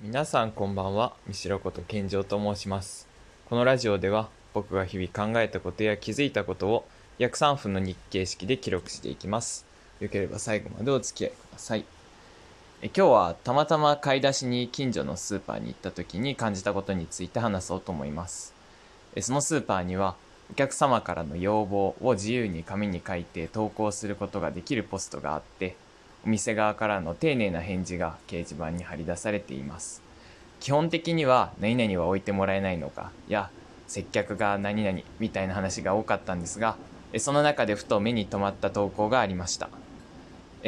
皆さんこんばんは、三代こと健城と申します。このラジオでは僕が日々考えたことや気づいたことを約3分の日経式で記録していきます。よければ最後までお付き合いください。え今日はたまたま買い出しに近所のスーパーに行った時に感じたことについて話そうと思います。えそのスーパーにはお客様からの要望を自由に紙に書いて投稿することができるポストがあってお店側からの丁寧な返事が掲示板に貼り出されています。基本的には何々は置いてもらえないのかや接客が何々みたいな話が多かったんですがその中でふと目に留まった投稿がありました。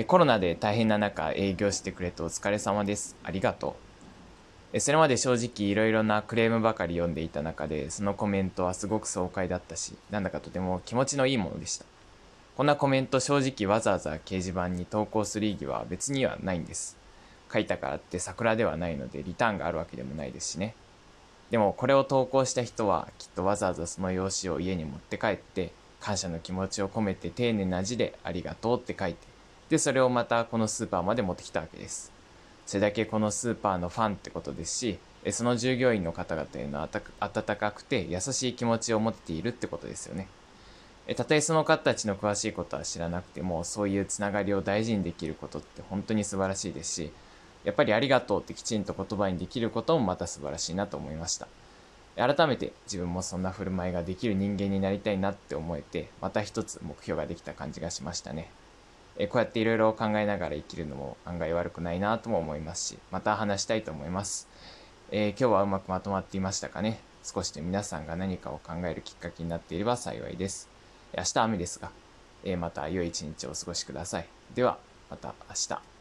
コロナで大変な中営業してくれてお疲れ様です。ありがとう。それまで正直いろいろなクレームばかり読んでいた中でそのコメントはすごく爽快だったしなんだかとても気持ちのいいものでした。こんなコメント正直わざわざ掲示板に投稿する意義は別にはないんです。書いたからって桜ではないのでリターンがあるわけでもないですしね。でもこれを投稿した人はきっとわざわざその用紙を家に持って帰って感謝の気持ちを込めて丁寧な字でありがとうって書いてでそれをまたこのスーパーまで持ってきたわけです。それだけこのスーパーのファンってことですしその従業員の方々への温かくて優しい気持ちを持っているってことですよね。えたとえその方たちの詳しいことは知らなくてもそういうつながりを大事にできることって本当に素晴らしいですしやっぱりありがとうってきちんと言葉にできることもまた素晴らしいなと思いました。改めて自分もそんな振る舞いができる人間になりたいなって思えてまた一つ目標ができた感じがしましたね。えこうやっていろいろ考えながら生きるのも案外悪くないなとも思いますしまた話したいと思います、えー今日はうまくまとまっていましたかね？少しで皆さんが何かを考えるきっかけになっていれば幸いです。明日雨ですが、えまた良い一日をお過ごしください。ではまた明日。